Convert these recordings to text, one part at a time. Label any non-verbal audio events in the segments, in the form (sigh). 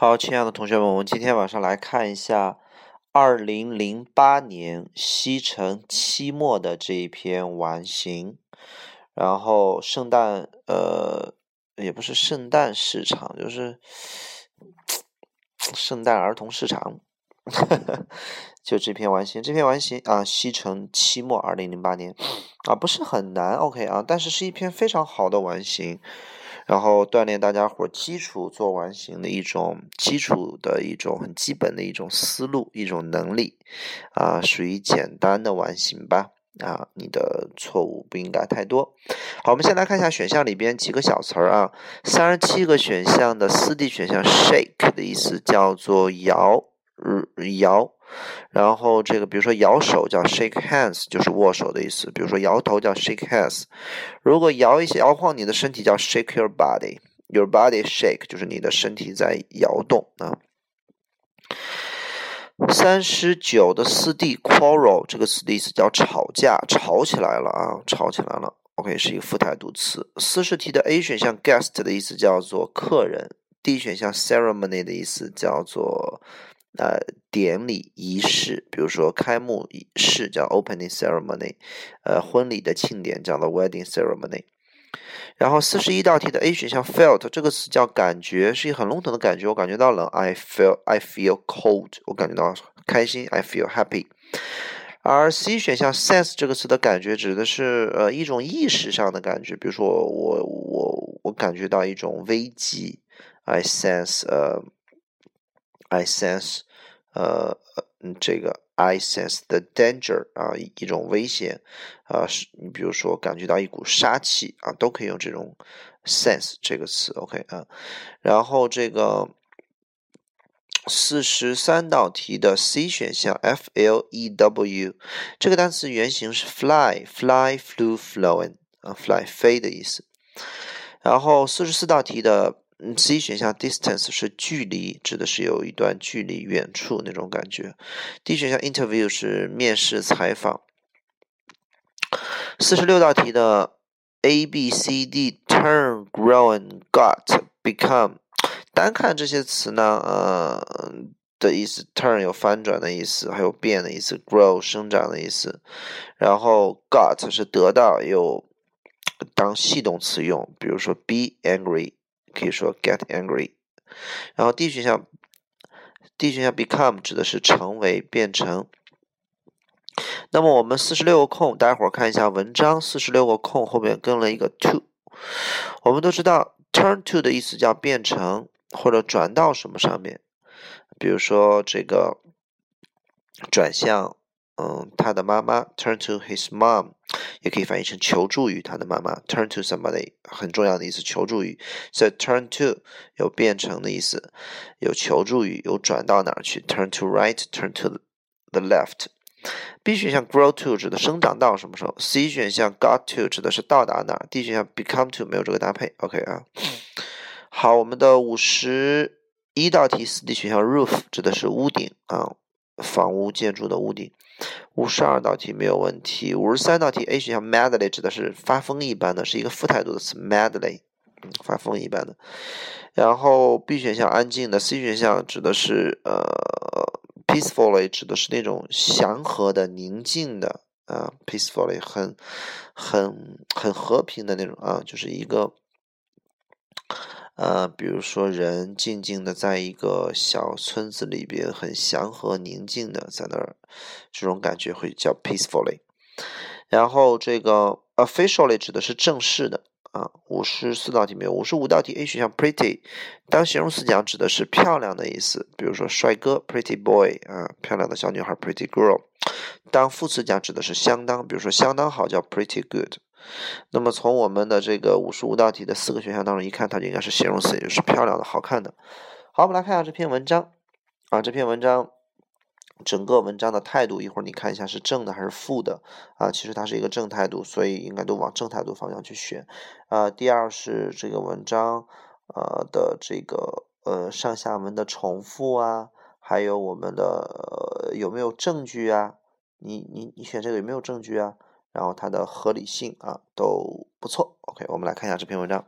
好，亲爱的同学们，我们今天晚上来看一下二零零八年西城期末的这一篇完形。然后圣诞，呃，也不是圣诞市场，就是圣诞儿童市场。(laughs) 就这篇完形，这篇完形啊，西城期末二零零八年啊，不是很难，OK 啊，但是是一篇非常好的完形。然后锻炼大家伙基础做完形的一种基础的一种很基本的一种思路一种能力啊，属于简单的完形吧啊，你的错误不应该太多。好，我们先来看一下选项里边几个小词儿啊，三十七个选项的四 D 选项 shake 的意思叫做摇摇。然后这个，比如说摇手叫 shake hands，就是握手的意思。比如说摇头叫 shake hands。如果摇一些摇晃你的身体叫 shake your body，your body shake 就是你的身体在摇动啊。三十九的四 D quarrel 这个词的意思叫吵架，吵起来了啊，吵起来了。OK 是一个复态度词。四十题的 A 选项 guest 的意思叫做客人，D 选项 ceremony 的意思叫做。呃，典礼仪式，比如说开幕仪式叫 opening ceremony，呃，婚礼的庆典叫做 wedding ceremony。然后四十一道题的 A 选项 felt 这个词叫感觉，是一个很笼统的感觉，我感觉到冷，I feel I feel cold，我感觉到开心，I feel happy。而 C 选项 sense 这个词的感觉指的是呃一种意识上的感觉，比如说我我我感觉到一种危机，I sense 呃 I sense。呃，这个 I sense the danger 啊，一种危险啊，是你比如说感觉到一股杀气啊，都可以用这种 sense 这个词，OK 啊。然后这个四十三道题的 C 选项 F L E W 这个单词原型是 fly，fly，flew，flown 啊，fly 飞的意思。然后四十四道题的。嗯，C 选项 distance 是距离，指的是有一段距离，远处那种感觉。D 选项 interview 是面试采访。四十六道题的 A B C D turn grown got become，单看这些词呢，呃的意思，turn 有翻转的意思，还有变的意思，grow 生长的意思。然后 got 是得到，有当系动词用，比如说 be angry。可以说 get angry，然后 D 选项，D 选项 become 指的是成为、变成。那么我们四十六个空，待会儿看一下文章，四十六个空后面跟了一个 to。我们都知道 turn to 的意思叫变成或者转到什么上面，比如说这个转向。嗯，他的妈妈 turn to his mom，也可以翻译成求助于他的妈妈 turn to somebody，很重要的意思，求助于。所以 turn to 有变成的意思，有求助于，有转到哪儿去？turn to right，turn to the left。B 选项 grow to 指的生长到什么时候？C 选项 got to 指的是到达哪儿？D 选项 become to 没有这个搭配。OK 啊，好，我们的五十一道题四 D 选项 roof 指的是屋顶啊，房屋建筑的屋顶。五十二道题没有问题。五十三道题 A 选项 madly 指的是发疯一般的，是一个复态度的词 madly，发疯一般的。然后 B 选项安静的，C 选项指的是呃 peacefully 指的是那种祥和的、宁静的啊 peacefully 很很很和平的那种啊，就是一个。呃，比如说人静静的在一个小村子里边，很祥和宁静的在那儿，这种感觉会叫 peacefully。然后这个 officially 指的是正式的啊。五十四道题没有，五十五道题 A 选项 pretty 当形容词讲指的是漂亮的意思，比如说帅哥 pretty boy 啊，漂亮的小女孩 pretty girl。当副词讲指的是相当，比如说相当好叫 pretty good。那么从我们的这个五十五道题的四个选项当中一看，它就应该是形容词，也就是漂亮的、好看的。好，我们来看一下这篇文章啊，这篇文章整个文章的态度，一会儿你看一下是正的还是负的啊？其实它是一个正态度，所以应该都往正态度方向去选啊。第二是这个文章呃的这个呃上下文的重复啊，还有我们的有没有证据啊？你你你选这个有没有证据啊？然后它的合理性啊都不错。OK，我们来看一下这篇文章，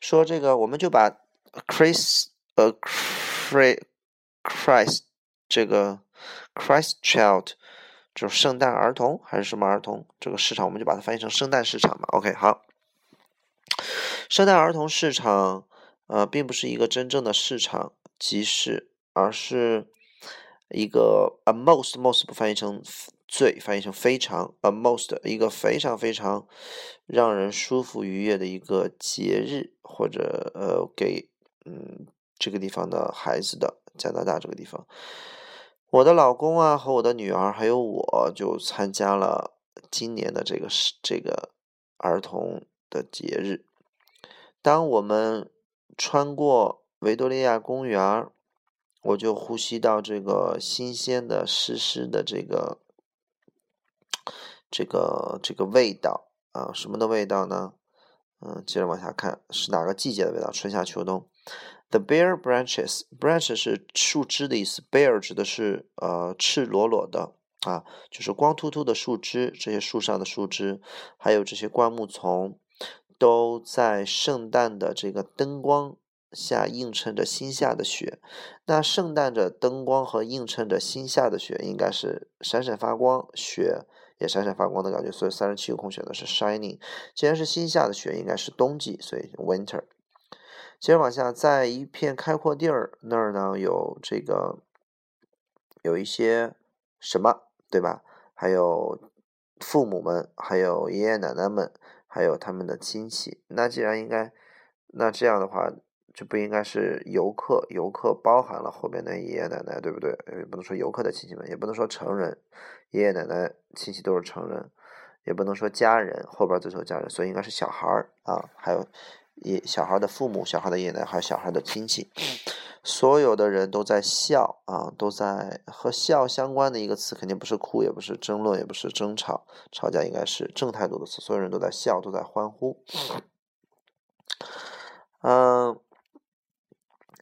说这个我们就把 Chris 呃 Christ 这个 Christ Child 就是圣诞儿童还是什么儿童？这个市场我们就把它翻译成圣诞市场吧。OK，好，圣诞儿童市场呃，并不是一个真正的市场集市，而是一个 a most most 不翻译成最，翻译成非常 a most 一个非常非常让人舒服愉悦的一个节日，或者呃给嗯这个地方的孩子的加拿大这个地方。我的老公啊，和我的女儿还有我就参加了今年的这个是这个儿童的节日。当我们穿过维多利亚公园，我就呼吸到这个新鲜的湿湿的这个这个这个味道啊，什么的味道呢？嗯，接着往下看，是哪个季节的味道？春夏秋冬。The bare branches，branches 是树枝的意思，bare 指的是呃赤裸裸的啊，就是光秃秃的树枝，这些树上的树枝，还有这些灌木丛，都在圣诞的这个灯光下映衬着新下的雪。那圣诞的灯光和映衬着新下的雪，应该是闪闪发光，雪闪闪发光的感觉。所以三十七个空选的是 shining。既然是新下的雪，应该是冬季，所以 winter。接着往下，在一片开阔地儿那儿呢，有这个有一些什么，对吧？还有父母们，还有爷爷奶奶们，还有他们的亲戚。那既然应该，那这样的话就不应该是游客，游客包含了后边的爷爷奶奶，对不对？也不能说游客的亲戚们，也不能说成人，爷爷奶奶亲戚都是成人，也不能说家人后边最后家人，所以应该是小孩儿啊，还有。爷小孩的父母、小孩的爷爷奶奶，还有小孩的亲戚，(sniffs) 所有的人都在笑啊，都在和笑相关的一个词，肯定不是哭，也不是争论，也不是争吵，吵架应该是正态度的词。所有人都在笑，都在欢呼。嗯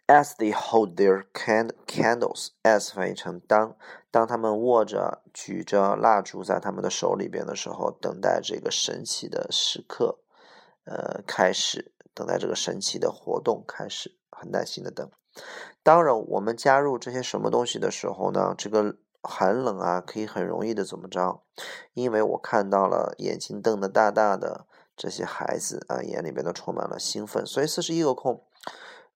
，as they hold their can candles，as 翻译成当，当他们握着、举着蜡烛在他们的手里边的时候，等待这个神奇的时刻，呃，开始。等待这个神奇的活动开始，很耐心的等。当然，我们加入这些什么东西的时候呢？这个寒冷啊，可以很容易的怎么着？因为我看到了眼睛瞪得大大的这些孩子啊，眼里边都充满了兴奋。所以四十一个空，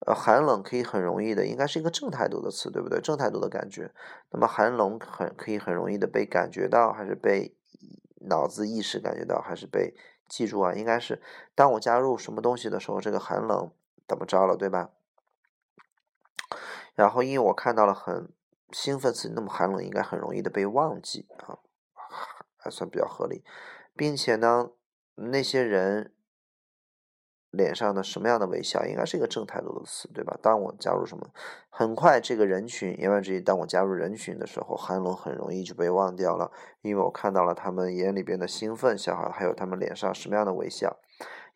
呃，寒冷可以很容易的，应该是一个正态度的词，对不对？正态度的感觉。那么寒冷很可以很容易的被感觉到，还是被脑子意识感觉到，还是被？记住啊，应该是当我加入什么东西的时候，这个寒冷怎么着了，对吧？然后因为我看到了很兴奋词，那么寒冷应该很容易的被忘记啊，还算比较合理，并且呢，那些人。脸上的什么样的微笑，应该是一个正态度的词，对吧？当我加入什么，很快这个人群，言外之意，当我加入人群的时候，寒冷很容易就被忘掉了，因为我看到了他们眼里边的兴奋，小孩还有他们脸上什么样的微笑，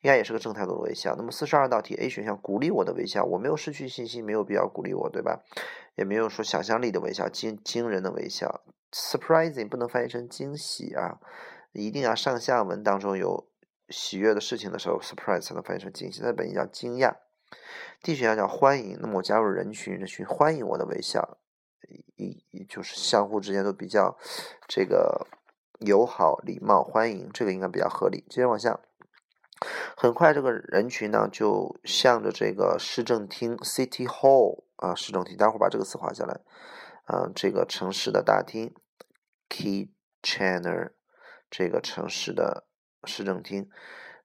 应该也是个正态度的微笑。那么四十二道题 A 选项鼓励我的微笑，我没有失去信心，没有必要鼓励我，对吧？也没有说想象力的微笑，惊惊人的微笑，surprising 不能翻译成惊喜啊，一定要上下文当中有。喜悦的事情的时候，surprise 才能翻译成惊喜。它本意叫惊讶。D 选项叫欢迎。那么我加入人群，人群欢迎我的微笑，一就是相互之间都比较这个友好、礼貌、欢迎，这个应该比较合理。接着往下，很快这个人群呢就向着这个市政厅 （City Hall） 啊，市政厅，待会儿把这个词画下来。嗯，这个城市的大厅 （Kitchener），这个城市的。市政厅，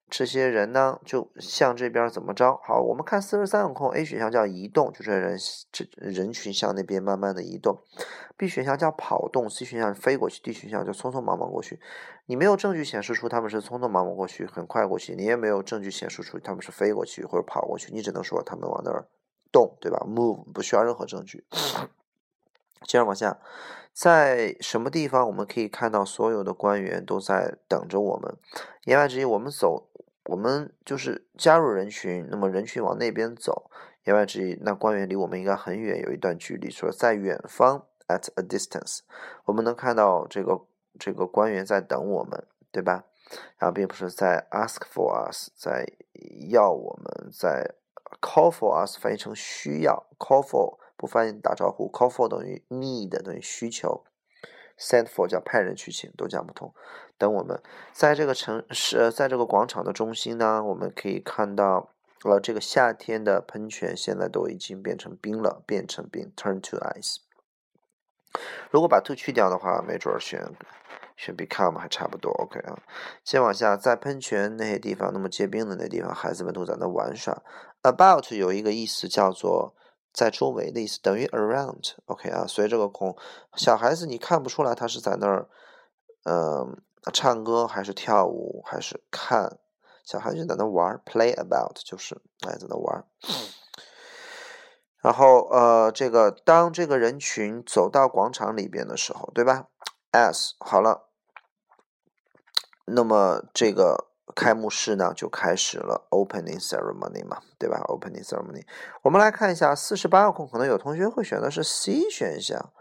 这些人呢，就向这边怎么着？好，我们看四十三个空，A 选项叫移动，就这人这人群向那边慢慢的移动。B 选项叫跑动，C 选项飞过去，D 选项就匆匆忙忙过去。你没有证据显示出他们是匆匆忙忙过去，很快过去，你也没有证据显示出他们是飞过去或者跑过去，你只能说他们往那儿动，对吧？Move 不需要任何证据。接着往下。在什么地方我们可以看到所有的官员都在等着我们？言外之意，我们走，我们就是加入人群。那么人群往那边走，言外之意，那官员离我们应该很远，有一段距离。说在远方，at a distance，我们能看到这个这个官员在等我们，对吧？然后并不是在 ask for us，在要我们，在 call for us，翻译成需要，call for。不发言打招呼，call for 等于 need 等于需求，send for 叫派人去请，都讲不通。等我们在这个城市，在这个广场的中心呢，我们可以看到，呃，这个夏天的喷泉现在都已经变成冰了，变成冰，turn to ice。如果把 to 去掉的话，没准选选 become 还差不多。OK 啊，先往下，在喷泉那些地方，那么结冰的那地方，孩子们都在那玩耍。About 有一个意思叫做在周围的意思，等于 around。OK 啊，所以这个空，小孩子你看不出来他是在那儿，嗯，唱歌还是跳舞还是看，小孩就在那玩，play about 就是哎在那玩。然后，呃，这个当这个人群走到广场里边的时候，对吧？As 好了，那么这个开幕式呢就开始了，Opening Ceremony 嘛，对吧？Opening Ceremony，我们来看一下四十八个空，可能有同学会选的是 C 选项，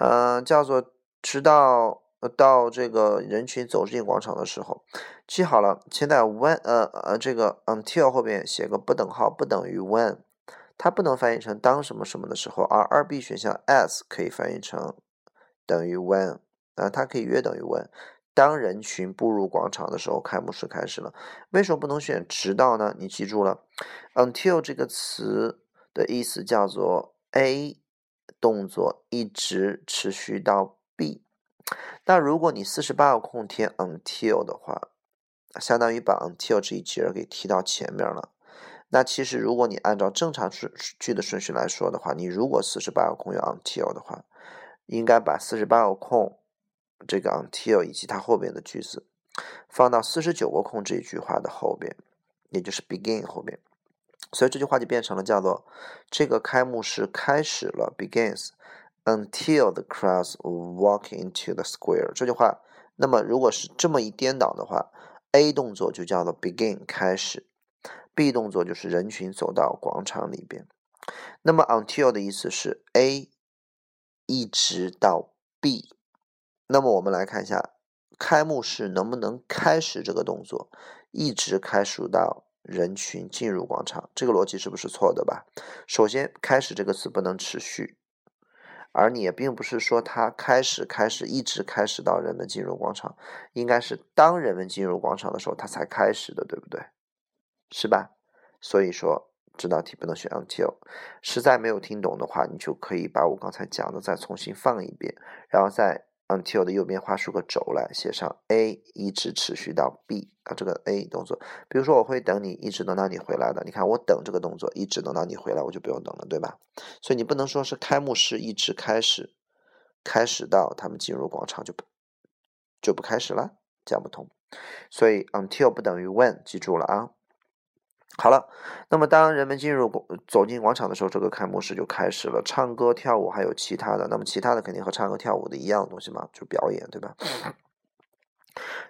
嗯，叫做直到到这个人群走进广场的时候，记好了，现在 when 呃呃这个 until 后边写个不等号，不等于 when。它不能翻译成当什么什么的时候，而二 B 选项 as 可以翻译成等于 when 啊，它可以约等于 when。当人群步入广场的时候，开幕式开始了。为什么不能选直到呢？你记住了，until 这个词的意思叫做 A 动作一直持续到 B。那如果你四十八个空填 until 的话，相当于把 until 这一节给提到前面了。那其实，如果你按照正常顺句的顺序来说的话，你如果四十八个空有 until 的话，应该把四十八个空这个 until 以及它后边的句子放到四十九个空这一句话的后边，也就是 begin 后边。所以这句话就变成了叫做这个开幕式开始了 begins until the crowds walk into the square。这句话，那么如果是这么一颠倒的话，A 动作就叫做 begin 开始。B 动作就是人群走到广场里边，那么 until 的意思是 A 一直到 B，那么我们来看一下开幕式能不能开始这个动作，一直开始到人群进入广场，这个逻辑是不是错的吧？首先，开始这个词不能持续，而你也并不是说它开始开始一直开始到人们进入广场，应该是当人们进入广场的时候它才开始的，对不对？是吧？所以说这道题不能选 until。实在没有听懂的话，你就可以把我刚才讲的再重新放一遍，然后在 until 的右边画出个轴来，写上 A 一直持续到 B 啊，这个 A 动作。比如说我会等你，一直等到你回来的。你看我等这个动作，一直等到你回来，我就不用等了，对吧？所以你不能说是开幕式一直开始，开始到他们进入广场就不就不开始了，讲不通。所以 until 不等于 when，记住了啊。好了，那么当人们进入走进广场的时候，这个开幕式就开始了，唱歌、跳舞，还有其他的。那么其他的肯定和唱歌、跳舞的一样的东西嘛，就表演，对吧？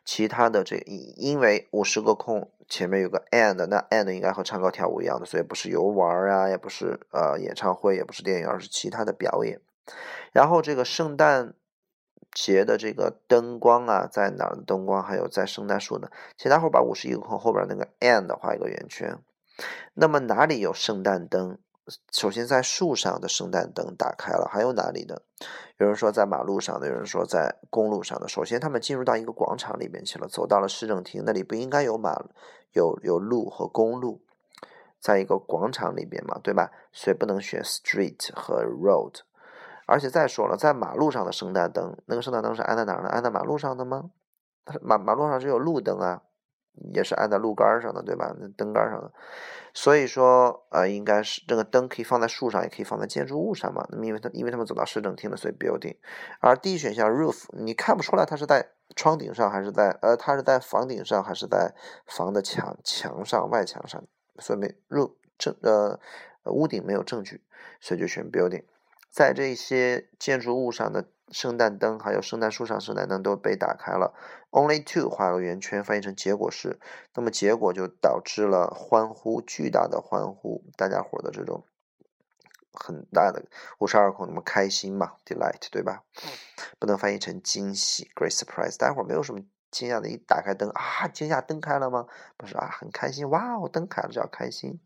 其他的这因为五十个空前面有个 and，那 and 应该和唱歌、跳舞一样的，所以不是游玩啊，也不是呃演唱会，也不是电影，而是其他的表演。然后这个圣诞。节的这个灯光啊，在哪儿的灯光？还有在圣诞树呢？请待会儿把五十一个空后边那个 and 画一个圆圈。那么哪里有圣诞灯？首先在树上的圣诞灯打开了，还有哪里的？有人说在马路上的，有人说在公路上的。首先他们进入到一个广场里面去了，走到了市政厅那里，不应该有马、有有路和公路，在一个广场里边嘛，对吧？所以不能选 street 和 road。而且再说了，在马路上的圣诞灯，那个圣诞灯是安在哪儿呢？安在马路上的吗？马马路上只有路灯啊，也是安在路杆上的，对吧？那灯杆上的。所以说，呃，应该是这个灯可以放在树上，也可以放在建筑物上嘛。那么，因为它因为他们走到市政厅了，所以 building。而 D 选项 roof，你看不出来它是在窗顶上，还是在呃，它是在房顶上，还是在房的墙墙上外墙上？所以没 roof 证呃屋顶没有证据，所以就选 building。在这些建筑物上的圣诞灯，还有圣诞树上圣诞灯都被打开了。Only two 画个圆圈，翻译成结果是，那么结果就导致了欢呼，巨大的欢呼，大家伙的这种很大的五十二孔，那么开心嘛，delight 对吧？不能翻译成惊喜，great surprise。待会儿没有什么惊讶的，一打开灯啊，惊讶灯开了吗？不是啊，很开心，哇哦，灯开了叫开心。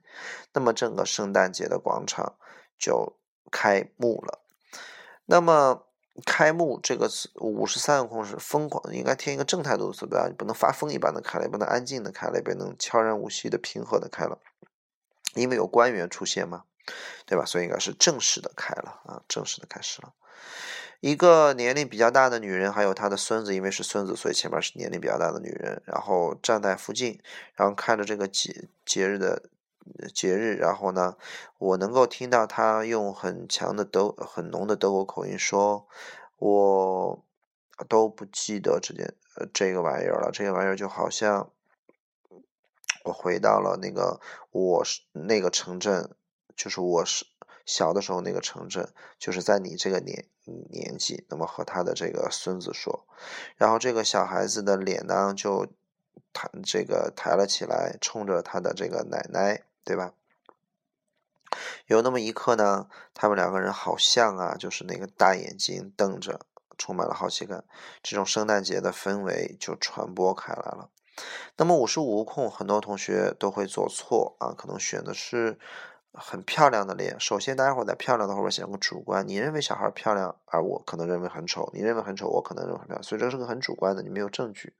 那么整个圣诞节的广场就。开幕了。那么开幕这个词，五十三个空是疯狂，应该添一个正态度的词，对吧？你不能发疯一般的开了，也不能安静的开了，也不能悄然无息的平和的开了，因为有官员出现嘛，对吧？所以应该是正式的开了啊，正式的开始了。一个年龄比较大的女人，还有她的孙子，因为是孙子，所以前面是年龄比较大的女人，然后站在附近，然后看着这个节节日的节日，然后呢，我能够听到他用很强的德、很浓的德国口音说：“我都不记得这件呃这个玩意儿了，这个玩意儿就好像我回到了那个我是那个城镇，就是我是。”小的时候那个城镇，就是在你这个年年纪，那么和他的这个孙子说，然后这个小孩子的脸呢就抬这个抬了起来，冲着他的这个奶奶，对吧？有那么一刻呢，他们两个人好像啊，就是那个大眼睛瞪着，充满了好奇感，这种圣诞节的氛围就传播开来了。那么五十五空，很多同学都会做错啊，可能选的是。很漂亮的脸。首先，大家伙在漂亮的后边写个主观，你认为小孩漂亮，而我可能认为很丑；你认为很丑，我可能认为很漂亮。所以这是个很主观的，你没有证据。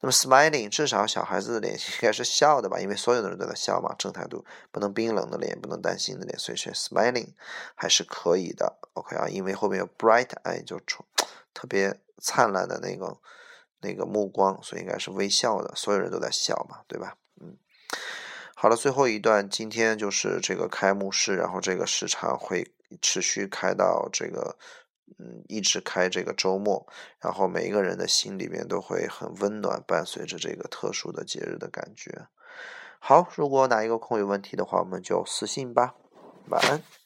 那么，smiling 至少小孩子的脸 (laughs) 应该是笑的吧？因为所有的人都在笑嘛，正态度不能冰冷的脸，不能担心的脸，所以选 smiling 还是可以的。OK 啊，因为后面有 bright eye 就特别灿烂的那个那个目光，所以应该是微笑的。所有人都在笑嘛，对吧？嗯。好了，最后一段，今天就是这个开幕式，然后这个时长会持续开到这个，嗯，一直开这个周末，然后每一个人的心里面都会很温暖，伴随着这个特殊的节日的感觉。好，如果哪一个空有问题的话，我们就私信吧。晚安。